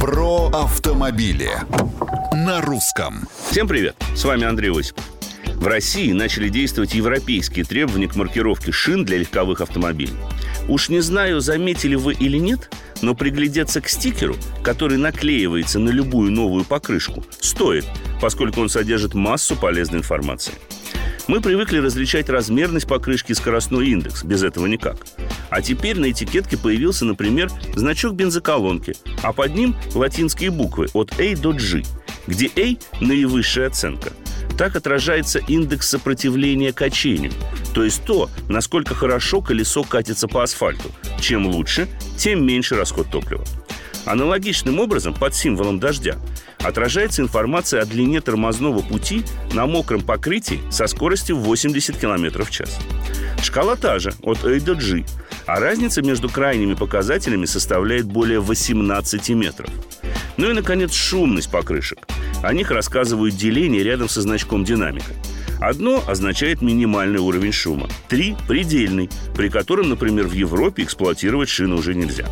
Про автомобили на русском. Всем привет! С вами Андрей Осипов. В России начали действовать европейские требования к маркировке шин для легковых автомобилей. Уж не знаю, заметили вы или нет, но приглядеться к стикеру, который наклеивается на любую новую покрышку, стоит, поскольку он содержит массу полезной информации. Мы привыкли различать размерность покрышки и скоростной индекс. Без этого никак. А теперь на этикетке появился, например, значок бензоколонки, а под ним латинские буквы от A до G, где A – наивысшая оценка. Так отражается индекс сопротивления качению, то есть то, насколько хорошо колесо катится по асфальту. Чем лучше, тем меньше расход топлива. Аналогичным образом, под символом дождя, отражается информация о длине тормозного пути на мокром покрытии со скоростью 80 км в час. Шкала та же, от A до G, а разница между крайними показателями составляет более 18 метров. Ну и, наконец, шумность покрышек. О них рассказывают деления рядом со значком динамика. Одно означает минимальный уровень шума, три – предельный, при котором, например, в Европе эксплуатировать шины уже нельзя.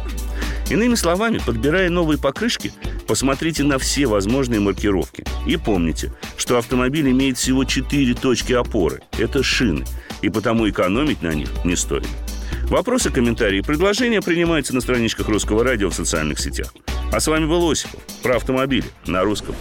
Иными словами, подбирая новые покрышки, посмотрите на все возможные маркировки. И помните, что автомобиль имеет всего 4 точки опоры. Это шины. И потому экономить на них не стоит. Вопросы, комментарии и предложения принимаются на страничках Русского радио в социальных сетях. А с вами был Осипов про автомобили на русском.